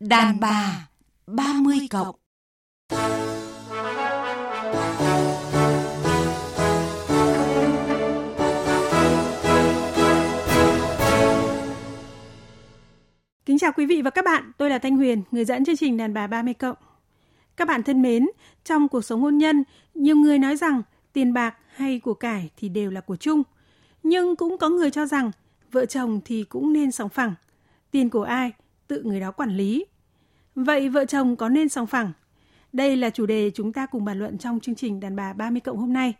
Đàn bà 30 cộng Kính chào quý vị và các bạn, tôi là Thanh Huyền, người dẫn chương trình Đàn bà 30 cộng. Các bạn thân mến, trong cuộc sống hôn nhân, nhiều người nói rằng tiền bạc hay của cải thì đều là của chung. Nhưng cũng có người cho rằng vợ chồng thì cũng nên sóng phẳng. Tiền của ai, tự người đó quản lý. Vậy vợ chồng có nên sòng phẳng? Đây là chủ đề chúng ta cùng bàn luận trong chương trình Đàn bà 30 cộng hôm nay.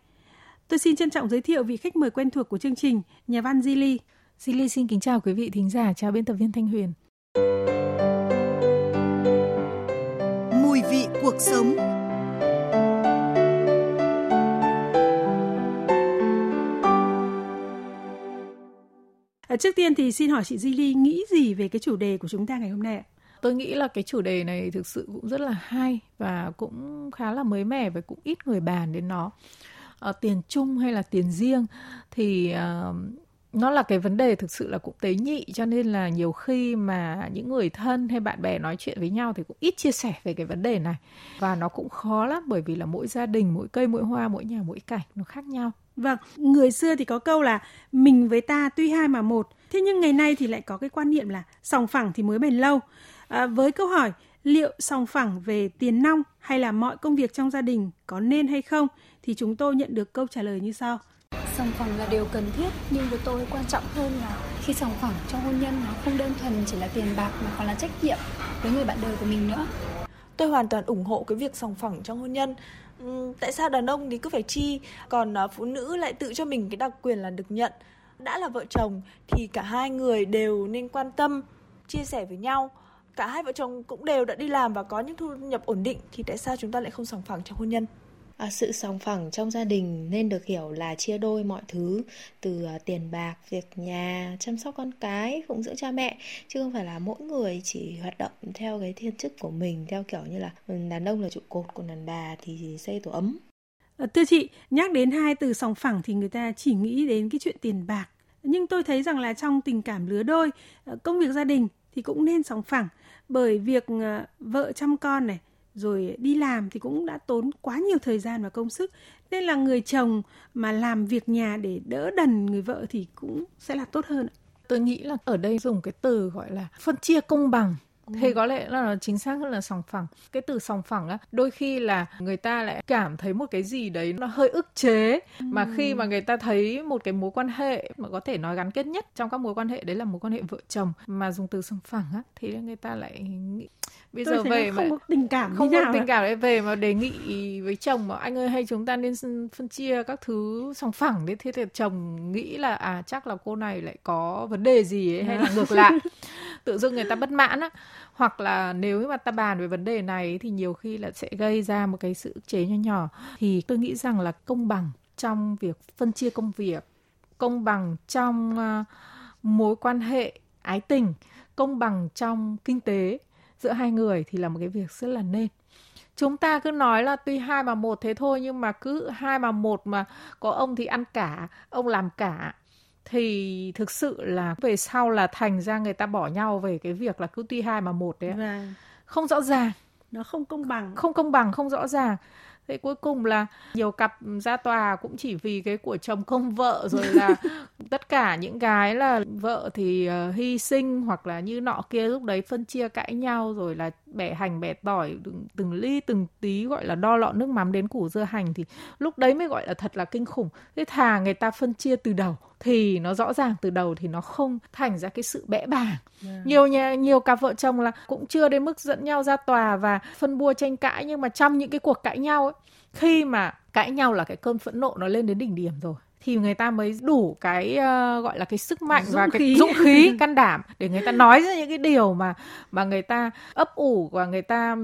Tôi xin trân trọng giới thiệu vị khách mời quen thuộc của chương trình, nhà văn Zili. Zili xin kính chào quý vị thính giả, chào biên tập viên Thanh Huyền. Mùi vị cuộc sống À, trước tiên thì xin hỏi chị Zili nghĩ gì về cái chủ đề của chúng ta ngày hôm nay ạ? Tôi nghĩ là cái chủ đề này thực sự cũng rất là hay và cũng khá là mới mẻ và cũng ít người bàn đến nó. À, tiền chung hay là tiền riêng thì uh, nó là cái vấn đề thực sự là cũng tế nhị cho nên là nhiều khi mà những người thân hay bạn bè nói chuyện với nhau thì cũng ít chia sẻ về cái vấn đề này và nó cũng khó lắm bởi vì là mỗi gia đình mỗi cây mỗi hoa mỗi nhà mỗi cảnh nó khác nhau Vâng, người xưa thì có câu là mình với ta tuy hai mà một. Thế nhưng ngày nay thì lại có cái quan niệm là sòng phẳng thì mới bền lâu. À, với câu hỏi liệu sòng phẳng về tiền nong hay là mọi công việc trong gia đình có nên hay không thì chúng tôi nhận được câu trả lời như sau. Sòng phẳng là điều cần thiết nhưng với tôi quan trọng hơn là khi sòng phẳng trong hôn nhân nó không đơn thuần chỉ là tiền bạc mà còn là trách nhiệm với người bạn đời của mình nữa. Tôi hoàn toàn ủng hộ cái việc sòng phẳng trong hôn nhân tại sao đàn ông thì cứ phải chi, còn à, phụ nữ lại tự cho mình cái đặc quyền là được nhận. Đã là vợ chồng thì cả hai người đều nên quan tâm, chia sẻ với nhau. Cả hai vợ chồng cũng đều đã đi làm và có những thu nhập ổn định thì tại sao chúng ta lại không sòng phẳng trong hôn nhân? À, sự sòng phẳng trong gia đình nên được hiểu là chia đôi mọi thứ từ à, tiền bạc, việc nhà, chăm sóc con cái, phụng dưỡng cha mẹ chứ không phải là mỗi người chỉ hoạt động theo cái thiên chức của mình theo kiểu như là ừ, đàn ông là trụ cột còn đàn bà thì xây tổ ấm. À, thưa chị, nhắc đến hai từ sòng phẳng thì người ta chỉ nghĩ đến cái chuyện tiền bạc. Nhưng tôi thấy rằng là trong tình cảm lứa đôi, ờ, công việc gia đình thì cũng nên sòng phẳng bởi việc ờ, vợ chăm con này rồi đi làm thì cũng đã tốn quá nhiều thời gian và công sức. Nên là người chồng mà làm việc nhà để đỡ đần người vợ thì cũng sẽ là tốt hơn tôi nghĩ là ở đây dùng cái từ gọi là phân chia công bằng. Thế có lẽ là chính xác hơn là sòng phẳng. Cái từ sòng phẳng á đôi khi là người ta lại cảm thấy một cái gì đấy nó hơi ức chế. Mà khi mà người ta thấy một cái mối quan hệ mà có thể nói gắn kết nhất trong các mối quan hệ đấy là mối quan hệ vợ chồng mà dùng từ sòng phẳng á thì người ta lại nghĩ bây Tôi giờ về không mà có tình cảm không có tình cảm đấy về mà đề nghị với chồng mà anh ơi hay chúng ta nên phân chia các thứ sòng phẳng đấy. Thế thì chồng nghĩ là à chắc là cô này lại có vấn đề gì ấy hay là ngược lại. Tự dưng người ta bất mãn á. Hoặc là nếu mà ta bàn về vấn đề này thì nhiều khi là sẽ gây ra một cái sự chế nho nhỏ. Thì tôi nghĩ rằng là công bằng trong việc phân chia công việc công bằng trong uh, mối quan hệ ái tình công bằng trong kinh tế giữa hai người thì là một cái việc rất là nên. Chúng ta cứ nói là tuy hai mà một thế thôi nhưng mà cứ hai mà một mà có ông thì ăn cả ông làm cả thì thực sự là về sau là thành ra người ta bỏ nhau về cái việc là cứ tuy hai mà một đấy vâng. không rõ ràng. Nó không công bằng. Không công bằng không rõ ràng thế cuối cùng là nhiều cặp ra tòa cũng chỉ vì cái của chồng không vợ rồi là tất cả những cái là vợ thì uh, hy sinh hoặc là như nọ kia lúc đấy phân chia cãi nhau rồi là bẻ hành bẻ tỏi từng, từng ly từng tí gọi là đo lọ nước mắm đến củ dưa hành thì lúc đấy mới gọi là thật là kinh khủng thế thà người ta phân chia từ đầu thì nó rõ ràng từ đầu thì nó không thành ra cái sự bẽ bàng yeah. Vâng. nhiều nhà nhiều cặp vợ chồng là cũng chưa đến mức dẫn nhau ra tòa và phân bua tranh cãi nhưng mà trong những cái cuộc cãi nhau ấy khi mà cãi nhau là cái cơn phẫn nộ nó lên đến đỉnh điểm rồi thì người ta mới đủ cái uh, gọi là cái sức mạnh dũng và khí. cái dũng khí can đảm để người ta nói ra những cái điều mà mà người ta ấp ủ và người ta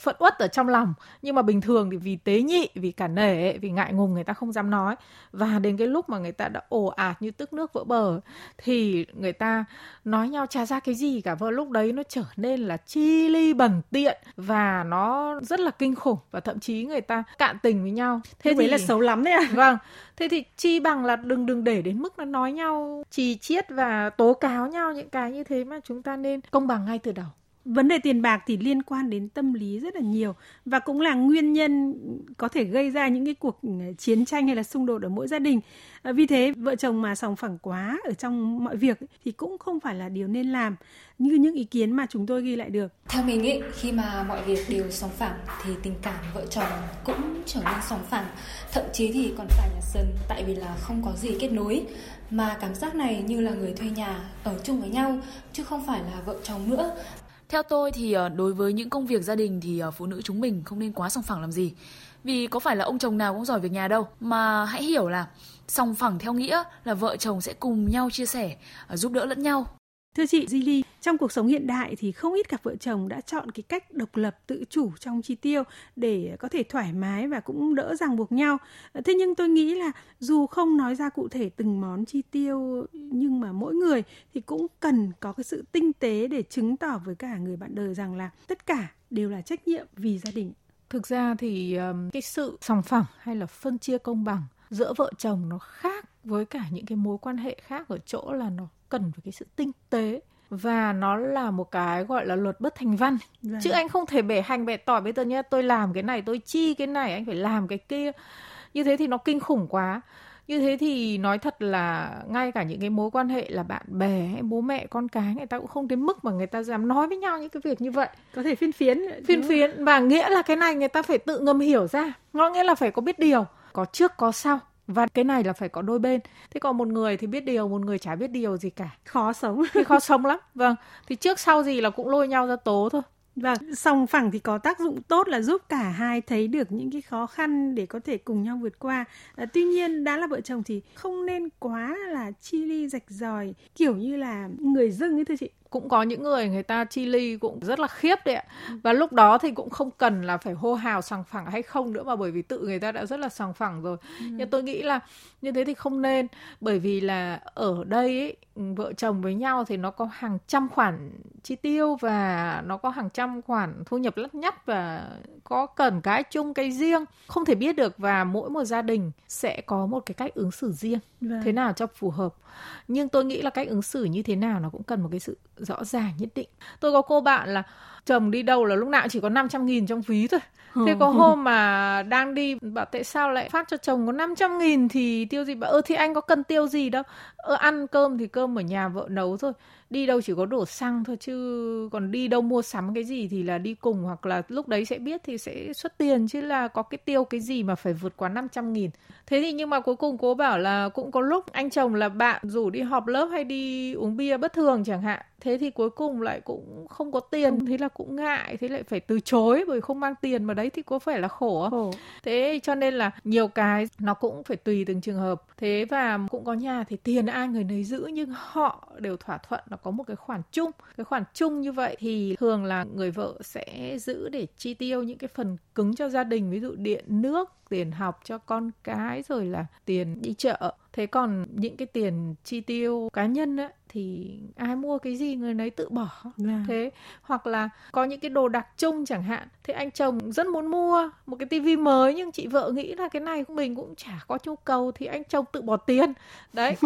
phẫn uất ở trong lòng. Nhưng mà bình thường thì vì tế nhị vì cả nể vì ngại ngùng người ta không dám nói. Và đến cái lúc mà người ta đã ồ ạt như tức nước vỡ bờ thì người ta nói nhau trả ra cái gì cả. Và lúc đấy nó trở nên là chi ly bẩn tiện và nó rất là kinh khủng. Và thậm chí người ta cạn tình với nhau. Thế thì là xấu lắm đấy à? Vâng. Thế thì chi bằng là đừng đừng để đến mức nó nói nhau, chì chiết và tố cáo nhau những cái như thế mà chúng ta nên công bằng ngay từ đầu vấn đề tiền bạc thì liên quan đến tâm lý rất là nhiều và cũng là nguyên nhân có thể gây ra những cái cuộc ừ, chiến tranh hay là xung đột ở mỗi gia đình. Ờ, vì thế vợ chồng mà sòng phẳng quá ở trong mọi việc thì cũng không phải là điều nên làm như những ý kiến mà chúng tôi ghi lại được. Theo mình ý, khi mà mọi việc đều sòng phẳng thì tình cảm vợ chồng cũng trở nên sòng phẳng, thậm chí thì còn phải nhà sân tại vì là không có gì kết nối mà cảm giác này như là người thuê nhà ở chung với nhau chứ không phải là vợ chồng nữa theo tôi thì ờ, đối với những công việc gia đình thì ờ, phụ nữ chúng mình không nên quá sòng phẳng làm gì. Vì có phải là ông chồng nào cũng giỏi việc nhà đâu, mà hãy hiểu là sòng phẳng theo nghĩa là vợ chồng sẽ cùng nhau chia sẻ, ờ, giúp đỡ lẫn nhau. Thưa chị Zili, trong cuộc sống hiện đại thì không ít cặp vợ chồng đã chọn cái cách độc lập tự chủ trong chi tiêu để có thể thoải mái và cũng đỡ ràng buộc nhau. Ờ, thế nhưng tôi nghĩ là dù không nói ra cụ thể từng món chi tiêu nhưng mà mỗi người thì cũng cần có cái sự tinh tế để chứng tỏ với cả người bạn đời rằng là tất cả đều là trách nhiệm vì gia đình. Thực ra thì cái sự sòng phẳng hay là phân chia công bằng giữa vợ chồng nó khác với cả những cái mối quan hệ khác ở chỗ là nó cần phải cái sự tinh tế. Và nó là một cái gọi là luật bất thành văn. Dạ. chứ anh không thể bể hành bể tỏi bây giờ nhé tôi làm cái này tôi chi cái này anh phải làm cái kia. Như thế thì nó kinh khủng quá. Như thế thì nói thật là ngay cả những cái mối quan hệ là bạn bè hay bố mẹ con cái người ta cũng không đến mức mà người ta dám nói với nhau những cái việc như vậy. Có thể phiên phiến phiên phiến và nghĩa là cái này người ta phải tự ngầm hiểu ra. Nó nghĩa là phải có biết điều. Có trước có sau và cái này là phải có đôi bên. Thế còn một người thì biết điều một người chả biết điều gì cả. Khó sống. Thì khó sống lắm. Vâng. Thì trước sau gì là cũng lôi nhau ra tố thôi. Và song phẳng thì có tác dụng tốt là giúp cả hai thấy được những cái khó khăn để có thể cùng nhau vượt qua. À, tuy nhiên đã là vợ chồng thì không nên quá là chi ly rạch ròi kiểu như là người dưng ấy thưa chị cũng có những người người ta chi ly cũng rất là khiếp đấy ạ và lúc đó thì cũng không cần là phải hô hào sòng phẳng hay không nữa mà bởi vì tự người ta đã rất là sòng phẳng rồi ừ. nhưng tôi nghĩ là như thế thì không nên bởi vì là ở đây ấy, vợ chồng với nhau thì nó có hàng trăm khoản chi tiêu và nó có hàng trăm khoản thu nhập lắt nhắt và có cần cái chung cái riêng không thể biết được và mỗi một gia đình sẽ có một cái cách ứng xử riêng vâng. thế nào cho phù hợp nhưng tôi nghĩ là cách ứng xử như thế nào nó cũng cần một cái sự rõ ràng nhất định. Tôi có cô bạn là chồng đi đâu là lúc nào chỉ có 500 nghìn trong ví thôi. Thế có hôm mà đang đi bảo tại sao lại phát cho chồng có 500 nghìn thì tiêu gì? Bảo ơ thì anh có cần tiêu gì đâu. Ơ ăn cơm thì cơm ở nhà vợ nấu thôi. Đi đâu chỉ có đổ xăng thôi chứ còn đi đâu mua sắm cái gì thì là đi cùng hoặc là lúc đấy sẽ biết thì sẽ xuất tiền chứ là có cái tiêu cái gì mà phải vượt quá 500 nghìn. Thế thì nhưng mà cuối cùng cố bảo là cũng có lúc anh chồng là bạn rủ đi họp lớp hay đi uống bia bất thường chẳng hạn thế thì cuối cùng lại cũng không có tiền thế là cũng ngại thế lại phải từ chối bởi không mang tiền mà đấy thì có phải là khổ không? Khổ. thế cho nên là nhiều cái nó cũng phải tùy từng trường hợp. Thế và cũng có nhà thì tiền ai người nấy giữ nhưng họ đều thỏa thuận nó có một cái khoản chung. Cái khoản chung như vậy thì thường là người vợ sẽ giữ để chi tiêu những cái phần cứng cho gia đình ví dụ điện nước tiền học cho con cái rồi là tiền đi chợ thế còn những cái tiền chi tiêu cá nhân á thì ai mua cái gì người nấy tự bỏ. Yeah. thế hoặc là có những cái đồ đặc trưng chẳng hạn. Thế anh chồng rất muốn mua một cái tivi mới nhưng chị vợ nghĩ là cái này mình cũng chả có nhu cầu thì anh chồng tự bỏ tiền. Đấy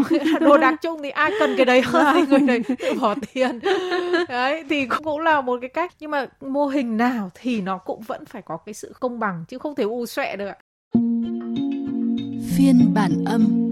đồ đặc trưng thì ai cần cái đấy hơn thì người đấy tự bỏ tiền. Đấy thì cũng, là một cái cách. Nhưng mà mô hình nào thì nó cũng vẫn phải có cái sự công bằng chứ không thể u xoẹ được phiên bản âm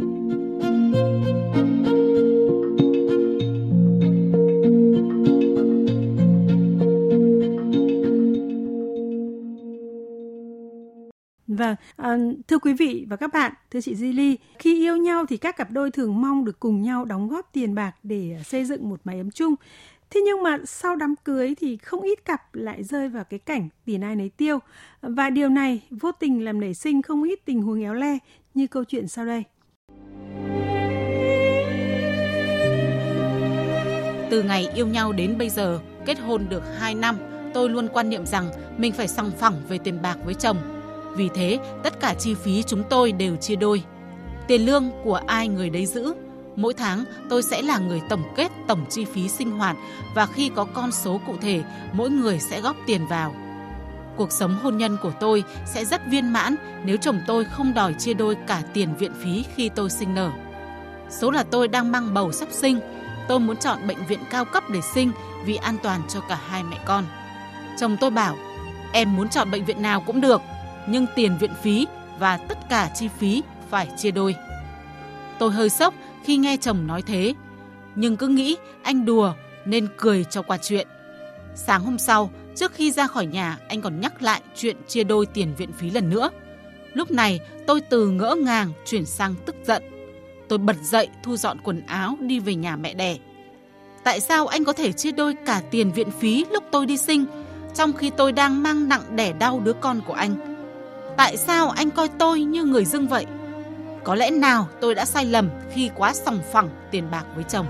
Vâng, à, thưa quý vị và các bạn, thưa chị Di Ly, khi yêu nhau thì các cặp đôi thường mong được cùng nhau đóng góp tiền bạc để à, xây dựng một mái ấm chung. Thế nhưng mà sau đám cưới thì không ít cặp lại rơi vào cái cảnh tiền ai nấy tiêu. Và điều này vô tình làm nảy sinh không ít tình huống éo le như câu chuyện sau đây. Từ ngày yêu nhau đến bây giờ, kết hôn được 2 năm, tôi luôn quan niệm rằng mình phải song phẳng về tiền bạc với chồng. Vì thế, tất cả chi phí chúng tôi đều chia đôi. Tiền lương của ai người đấy giữ, Mỗi tháng tôi sẽ là người tổng kết tổng chi phí sinh hoạt và khi có con số cụ thể, mỗi người sẽ góp tiền vào. Cuộc sống hôn nhân của tôi sẽ rất viên mãn nếu chồng tôi không đòi chia đôi cả tiền viện phí khi tôi sinh nở. Số là tôi đang mang bầu sắp sinh, tôi muốn chọn bệnh viện cao cấp để sinh vì an toàn cho cả hai mẹ con. Chồng tôi bảo, em muốn chọn bệnh viện nào cũng được, nhưng tiền viện phí và tất cả chi phí phải chia đôi. Tôi hơi sốc khi nghe chồng nói thế, nhưng cứ nghĩ anh đùa nên cười cho qua chuyện. Sáng hôm sau, trước khi ra khỏi nhà, anh còn nhắc lại chuyện chia đôi tiền viện phí lần nữa. Lúc này, tôi từ ngỡ ngàng chuyển sang tức giận. Tôi bật dậy thu dọn quần áo đi về nhà mẹ đẻ. Tại sao anh có thể chia đôi cả tiền viện phí lúc tôi đi sinh, trong khi tôi đang mang nặng đẻ đau đứa con của anh? Tại sao anh coi tôi như người dưng vậy? Có lẽ nào tôi đã sai lầm khi quá sòng phẳng tiền bạc với chồng?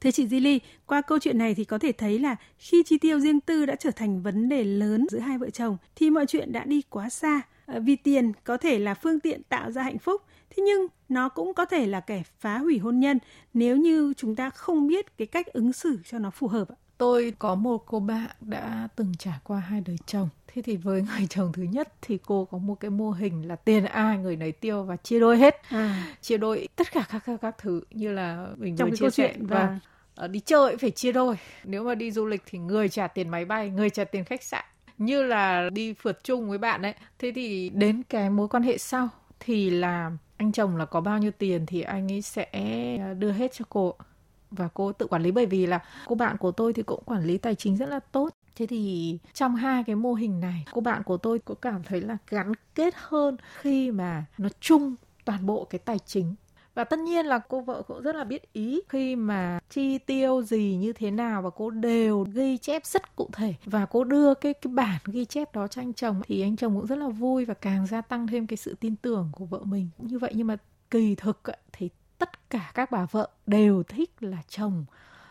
Thưa chị Di Ly, qua câu chuyện này thì có thể thấy là khi chi tiêu riêng tư đã trở thành vấn đề lớn giữa hai vợ chồng thì mọi chuyện đã đi quá xa. Ờ, vì tiền có thể là phương tiện tạo ra hạnh phúc, thế nhưng nó cũng có thể là kẻ phá hủy hôn nhân nếu như chúng ta không biết cái cách ứng xử cho nó phù hợp. Tôi có một cô bạn đã từng trải qua hai đời chồng. Thế thì với người chồng thứ nhất thì cô có một cái mô hình là tiền ai người nấy tiêu và chia đôi hết. À. Chia đôi tất cả các các, các thứ như là mình Trong vừa chia chuyện và và Ờ, đi chơi phải chia đôi nếu mà đi du lịch thì người trả tiền máy bay người trả tiền khách sạn như là đi phượt chung với bạn ấy thế thì đến cái mối quan hệ sau thì là anh chồng là có bao nhiêu tiền thì anh ấy sẽ đưa hết cho cô và cô tự quản lý. Bởi vì là cô bạn của tôi thì cũng quản lý tài chính rất là tốt. Thế thì trong hai cái mô hình này, cô bạn của tôi cũng cảm thấy là gắn kết hơn khi mà nó chung toàn bộ cái tài chính. Và tất nhiên là cô vợ cũng rất là biết ý khi mà chi tiêu gì như thế nào và cô đều ghi chép rất cụ thể. Và cô đưa cái cái bản ghi chép đó cho anh chồng thì anh chồng cũng rất là vui và càng gia tăng thêm cái sự tin tưởng của vợ mình. Như vậy nhưng mà kỳ thực thì tất cả các bà vợ đều thích là chồng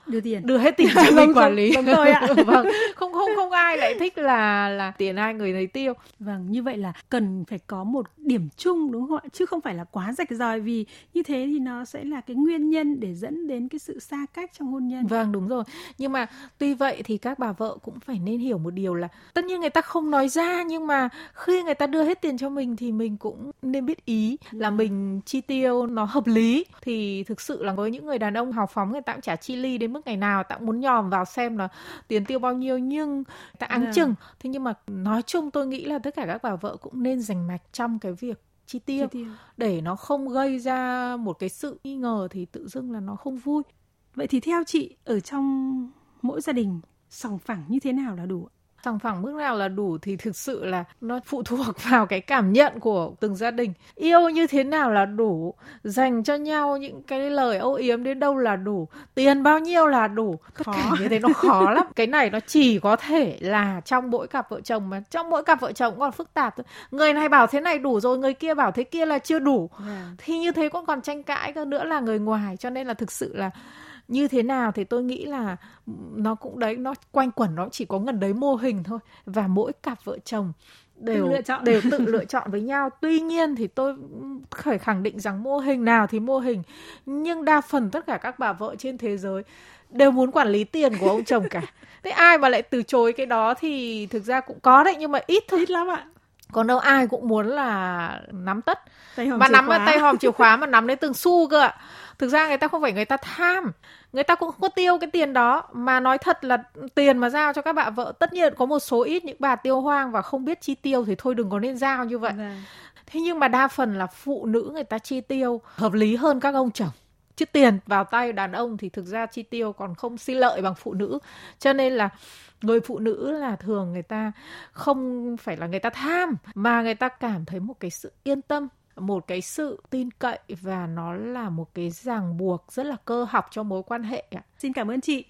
đưa tiền đưa hết tiền cho Vâng, mình quản giống- lý giống tôi ạ. vâng không không không ai lại thích là là tiền ai người nấy tiêu Vâng, như vậy là cần phải có một điểm chung đúng không ạ? Chứ không phải là quá rạch ròi vì như thế thì nó sẽ là cái nguyên nhân để dẫn đến cái sự xa cách trong hôn nhân. Vâng đúng rồi. Nhưng mà tuy vậy thì các bà vợ cũng phải nên hiểu một điều là tất nhiên người ta không nói ra nhưng mà khi người ta đưa hết tiền cho mình thì mình cũng nên biết ý là mình chi tiêu nó hợp lý thì thực sự là với những người đàn ông hào phóng người ta cũng chả chi ly đến mức ngày nào ta cũng muốn nhòm vào xem là tiền tiêu bao nhiêu nhưng ta áng Vâng. chừng. Thế nhưng mà nói chung tôi nghĩ là tất cả các bà vợ cũng nên dành mạch trong cái việc chi tiêu Chi tiêu. để nó không gây ra một cái sự nghi ngờ thì tự dưng là nó không vui. Vậy thì theo chị ở trong mỗi gia đình sòng phẳng như thế nào là đủ? Sòng phẳng mức nào là đủ thì thực sự là nó phụ thuộc vào cái cảm nhận của từng gia đình. Yêu như thế nào là đủ dành cho nhau những cái lời âu yếm đến đâu là đủ tiền bao nhiêu là đủ. Tất Khó. cả như thế nó khó lắm. Cái này nó chỉ có thể là trong mỗi cặp vợ chồng mà. Trong mỗi cặp vợ chồng còn phức tạp thôi. Người này bảo thế này đủ rồi người kia bảo thế kia là chưa đủ. Vâng. thì như thế cũng còn tranh cãi cơ nữa là người ngoài. Cho nên là thực sự là như thế nào thì tôi nghĩ là nó cũng đấy nó quanh quẩn nó chỉ có gần đấy mô hình thôi. Và mỗi cặp vợ chồng đều lựa chọn. đều tự lựa chọn với nhau. Tuy nhiên thì tôi phải khẳng định rằng mô hình nào thì mô hình. Nhưng đa phần tất cả các bà vợ trên thế giới đều muốn quản lý tiền của ông chồng cả. Thế ai mà lại từ chối cái đó thì thực ra cũng có đấy nhưng mà ít thôi. Ít lắm ạ. Còn đâu ai cũng muốn là nắm tất. Mà nắm khóa. tay hòm chìa khóa mà nắm đến từng xu cơ ạ. Thực ra người ta không phải người ta tham. Người ta cũng không có tiêu cái tiền đó. Mà nói thật là tiền mà giao cho các bà vợ tất nhiên có một số ít những bà tiêu hoang và không biết chi tiêu thì thôi đừng có nên giao như vậy. Vâng. thế nhưng mà đa phần là phụ nữ người ta chi tiêu hợp lý hơn các ông chồng. Chứ tiền vào tay đàn ông thì thực ra chi tiêu còn không xi lợi bằng phụ nữ. Cho nên là người phụ nữ là thường người ta không phải là người ta tham mà người ta cảm thấy một cái sự yên tâm một cái sự tin cậy và nó là một cái ràng buộc rất là cơ học cho mối quan hệ ạ. Xin cảm ơn chị.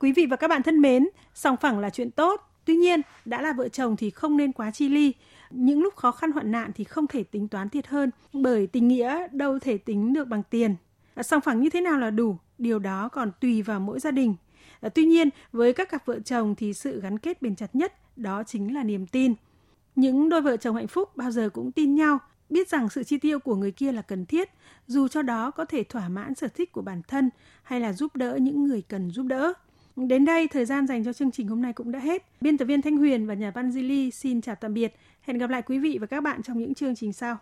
Quý vị và các bạn thân mến, song phẳng là chuyện tốt. Tuy nhiên, đã là vợ chồng thì không nên quá chi ly. Những lúc khó khăn hoạn nạn thì không thể tính toán thiệt hơn, bởi tình nghĩa đâu thể tính được bằng tiền. Song phẳng như thế nào là đủ? Điều đó còn tùy vào mỗi gia đình. À, Tuy nhiên, với các cặp vợ chồng thì sự gắn kết bền chặt nhất đó chính là niềm tin. Những đôi vợ chồng hạnh phúc bao giờ cũng tin nhau, biết rằng sự chi tiêu của người kia là cần thiết, dù cho đó có thể thỏa mãn sở thích của bản thân hay là giúp đỡ những người cần giúp đỡ. Đến đây, thời gian dành cho chương trình hôm nay cũng đã hết. Biên tập viên Thanh Huyền và nhà văn Zili xin chào tạm biệt. Hẹn gặp lại quý vị và các bạn trong những chương trình sau.